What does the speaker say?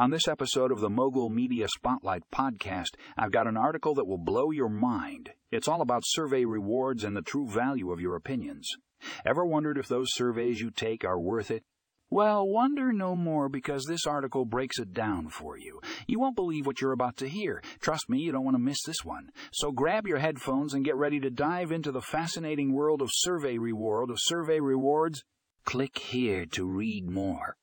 On this episode of the Mogul Media Spotlight podcast, I've got an article that will blow your mind. It's all about survey rewards and the true value of your opinions. Ever wondered if those surveys you take are worth it? Well, wonder no more because this article breaks it down for you. You won't believe what you're about to hear. Trust me, you don't want to miss this one. So grab your headphones and get ready to dive into the fascinating world of survey reward of survey rewards. Click here to read more.